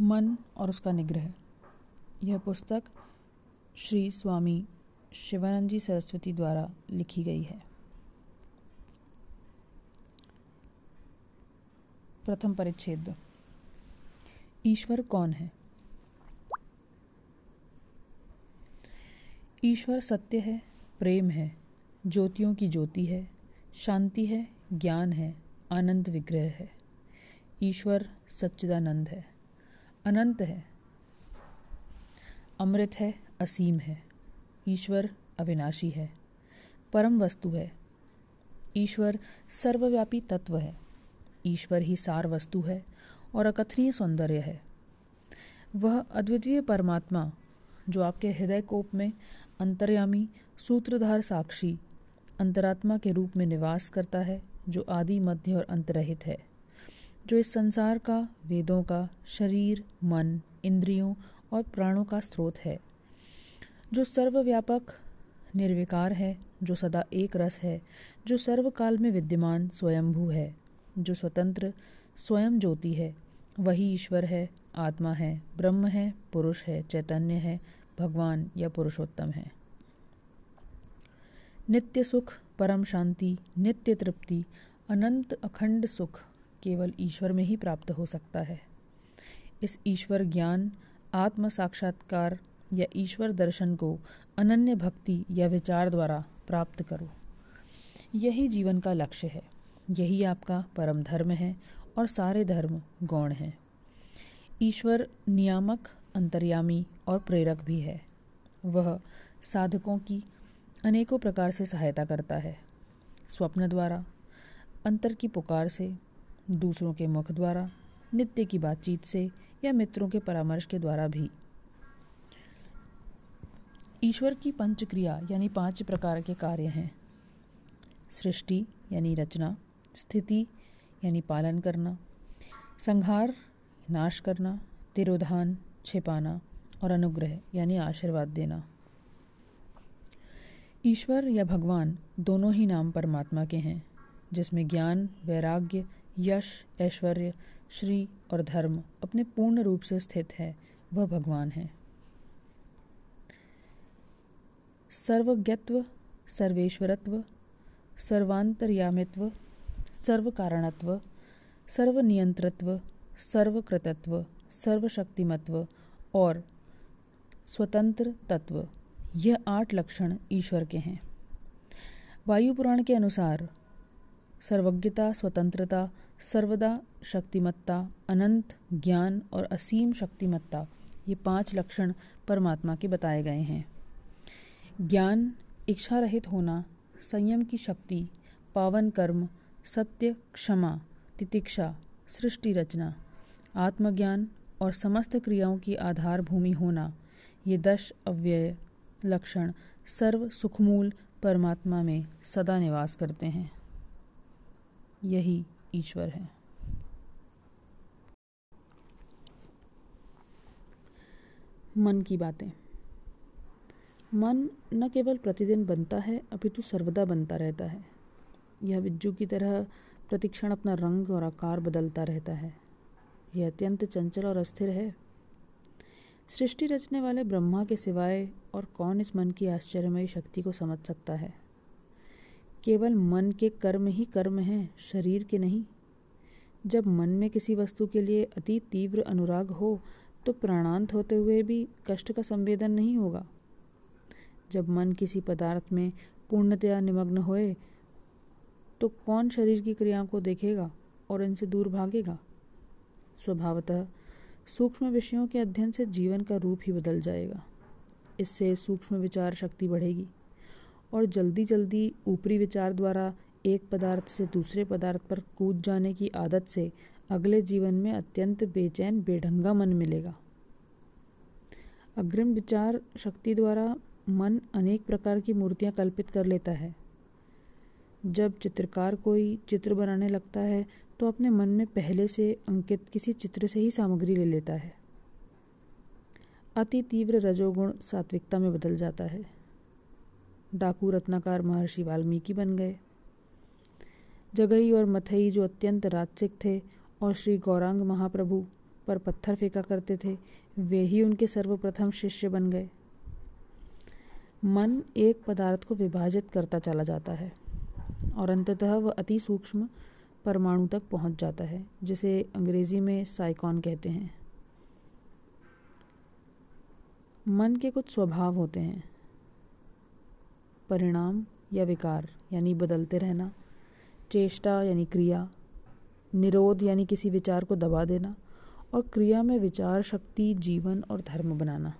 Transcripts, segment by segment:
मन और उसका निग्रह। यह पुस्तक श्री स्वामी शिवानंद जी सरस्वती द्वारा लिखी गई है। प्रथम परिच्छेद। ईश्वर कौन है? ईश्वर सत्य है, प्रेम है, ज्योतियों की ज्योति है, शांति है, ज्ञान है, आनंद विग्रह है। ईश्वर सच्चिदानंद है। अनंत है। अमृत है, असीम है। ईश्वर अविनाशी है। परम वस्तु है। ईश्वर सर्वव्यापी तत्व है। ईश्वर ही सार वस्तु है और अकथनीय सौंदर्य है। वह अद्वितीय परमात्मा, जो आपके हृदय कोप में अंतर्यामी, सूत्रधार साक्षी, अंतरात्मा के रूप में निवास करता है, जो आदि, मध्य और अंतरहित है। जो इस संसार का, वेदों का, शरीर, मन, इंद्रियों और प्राणों का स्रोत है, जो सर्वव्यापक निर्विकार है, जो सदा एक रस है, जो सर्वकाल में विद्यमान स्वयंभू है, जो स्वतंत्र स्वयं ज्योति है, वही ईश्वर है, आत्मा है, ब्रह्म है, पुरुष है, चैतन्य है, भगवान या पुरुषोत्तम है। नित्य सुख, परम शांति, नित्य तृप्ति, अनंत अखंड सुख केवल ईश्वर में ही प्राप्त हो सकता है। इस ईश्वर ज्ञान, आत्म साक्षात्कार या ईश्वर दर्शन को अनन्य भक्ति या विचार द्वारा प्राप्त करो। यही जीवन का लक्ष्य है। यही आपका परम धर्म है और सारे धर्म गौण हैं। ईश्वर नियामक, अंतर्यामी और प्रेरक भी है। वह साधकों की अनेकों प्रकार से सहायता करता है। स्वप्न द्वारा, अंतर की पुकार से दूसरों के मुख द्वारा, नित्य की बातचीत से या मित्रों के परामर्श के द्वारा भी। ईश्वर की पंच क्रिया यानी पाँच प्रकार के कार्य हैं। सृष्टि यानी रचना, स्थिति यानी पालन करना, संहार नाश करना, तिरोधान छिपाना और अनुग्रह यानी आशीर्वाद देना। ईश्वर या भगवान दोनों ही नाम परमात्मा के हैं, जिसमें ज्ञान, वैराग्य यश, ऐश्वर्य, श्री और धर्म अपने पूर्ण रूप से स्थित है। वह भगवान है। सर्वज्ञत्व, सर्वेश्वरत्व, सर्वांतर्यामित्व, सर्वकारणत्व, सर्वनियंत्रत्व, सर्वकृतत्व, सर्वशक्तिमत्व और स्वतंत्र तत्व यह आठ लक्षण ईश्वर के हैं। वायु पुराण के अनुसार सर्वज्ञता, स्वतंत्रता सर्वदा शक्तिमत्ता, अनंत ज्ञान और असीम शक्तिमत्ता, ये पाँच लक्षण परमात्मा के बताए गए हैं। ज्ञान इच्छा रहित होना, संयम की शक्ति, पावन कर्म, सत्य, क्षमा, तितिक्षा, सृष्टि रचना, आत्मज्ञान और समस्त क्रियाओं की आधार भूमि होना, ये दश अव्यय लक्षण सर्व सुखमूल परमात्मा में सदा निवास करते हैं। यही ईश्वर है। मन की बातें। मन न केवल प्रतिदिन बनता है, अपितु सर्वदा बनता रहता है। यह बिज्जू की तरह प्रतिक्षण अपना रंग और आकार बदलता रहता है। यह अत्यंत चंचल और अस्थिर है। सृष्टि रचने वाले ब्रह्मा के सिवाय और कौन इस मन की आश्चर्यमयी शक्ति को समझ सकता है? केवल मन के कर्म ही कर्म हैं, शरीर के नहीं। जब मन में किसी वस्तु के लिए अति तीव्र अनुराग हो तो प्राणांत होते हुए भी कष्ट का संवेदन नहीं होगा। जब मन किसी पदार्थ में पूर्णतया निमग्न होए तो कौन शरीर की क्रियाओं को देखेगा और इनसे दूर भागेगा? स्वभावतः सूक्ष्म विषयों के अध्ययन से जीवन का रूप ही बदल जाएगा। इससे सूक्ष्म विचार शक्ति बढ़ेगी। और जल्दी जल्दी ऊपरी विचार द्वारा एक पदार्थ से दूसरे पदार्थ पर कूद जाने की आदत से अगले जीवन में अत्यंत बेचैन, बेढंगा मन मिलेगा। अग्रिम विचार शक्ति द्वारा मन अनेक प्रकार की मूर्तियाँ कल्पित कर लेता है। जब चित्रकार कोई चित्र बनाने लगता है तो अपने मन में पहले से अंकित किसी चित्र से ही सामग्री ले लेता है। अति तीव्र रजोगुण सात्विकता में बदल जाता है। डाकू रत्नाकार महर्षि वाल्मीकि बन गए। जगई और मथई जो अत्यंत राजसिक थे और श्री गौरांग महाप्रभु पर पत्थर फेंका करते थे, वे ही उनके सर्वप्रथम शिष्य बन गए। मन एक पदार्थ को विभाजित करता चला जाता है और अंततः वह अति सूक्ष्म परमाणु तक पहुँच जाता है, जिसे अंग्रेज़ी में साइकॉन कहते हैं। मन के कुछ स्वभाव होते हैं। परिणाम या विकार, यानी बदलते रहना, चेष्टा यानी क्रिया, निरोध यानी किसी विचार को दबा देना, और क्रिया में विचार, शक्ति, जीवन और धर्म बनाना।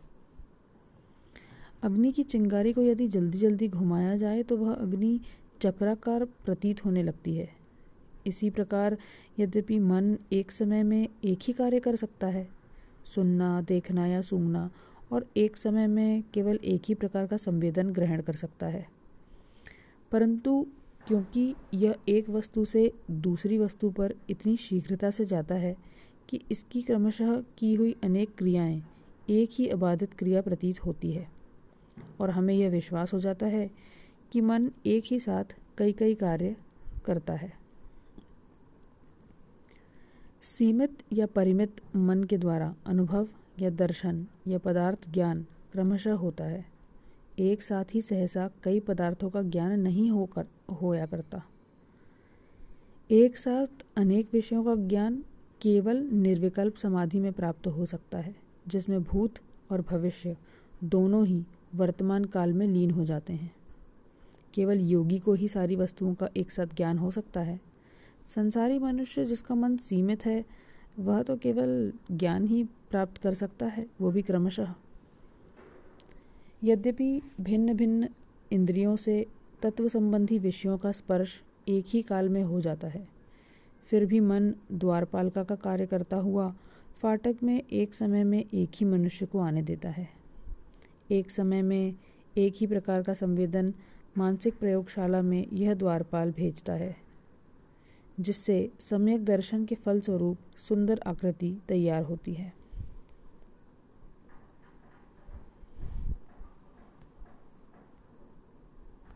अग्नि की चिंगारी को यदि जल्दी जल्दी घुमाया जाए तो वह अग्नि चक्राकार प्रतीत होने लगती है। इसी प्रकार, यद्यपि मन एक समय में एक ही कार्य कर सकता है, सुनना, देखना या सूंघना और एक समय में केवल एक ही प्रकार का संवेदन ग्रहण कर सकता है। परंतु क्योंकि यह एक वस्तु से दूसरी वस्तु पर इतनी शीघ्रता से जाता है कि इसकी क्रमशः की हुई अनेक क्रियाएँ एक ही अबाधित क्रिया प्रतीत होती है और हमें यह विश्वास हो जाता है कि मन एक ही साथ कई कई कार्य करता है। सीमित या परिमित मन के द्वारा अनुभव या दर्शन या पदार्थ ज्ञान क्रमशः होता है। एक साथ ही सहसा कई पदार्थों का ज्ञान नहीं होकर होया करता। एक साथ अनेक विषयों का ज्ञान केवल निर्विकल्प समाधि में प्राप्त हो सकता है, जिसमें भूत और भविष्य दोनों ही वर्तमान काल में लीन हो जाते हैं। केवल योगी को ही सारी वस्तुओं का एक साथ ज्ञान हो सकता है। संसारी मनुष्य जिसका मन सीमित है वह तो केवल ज्ञान ही प्राप्त कर सकता है, वो भी क्रमशः। यद्यपि भिन्न भिन्न इंद्रियों से तत्व संबंधी विषयों का स्पर्श एक ही काल में हो जाता है, फिर भी मन द्वारपालिका का कार्य करता हुआ फाटक में एक समय में एक ही मनुष्य को आने देता है। एक समय में एक ही प्रकार का संवेदन मानसिक प्रयोगशाला में यह द्वारपाल भेजता है। जिससे सम्यक दर्शन के फलस्वरूप सुंदर आकृति तैयार होती है।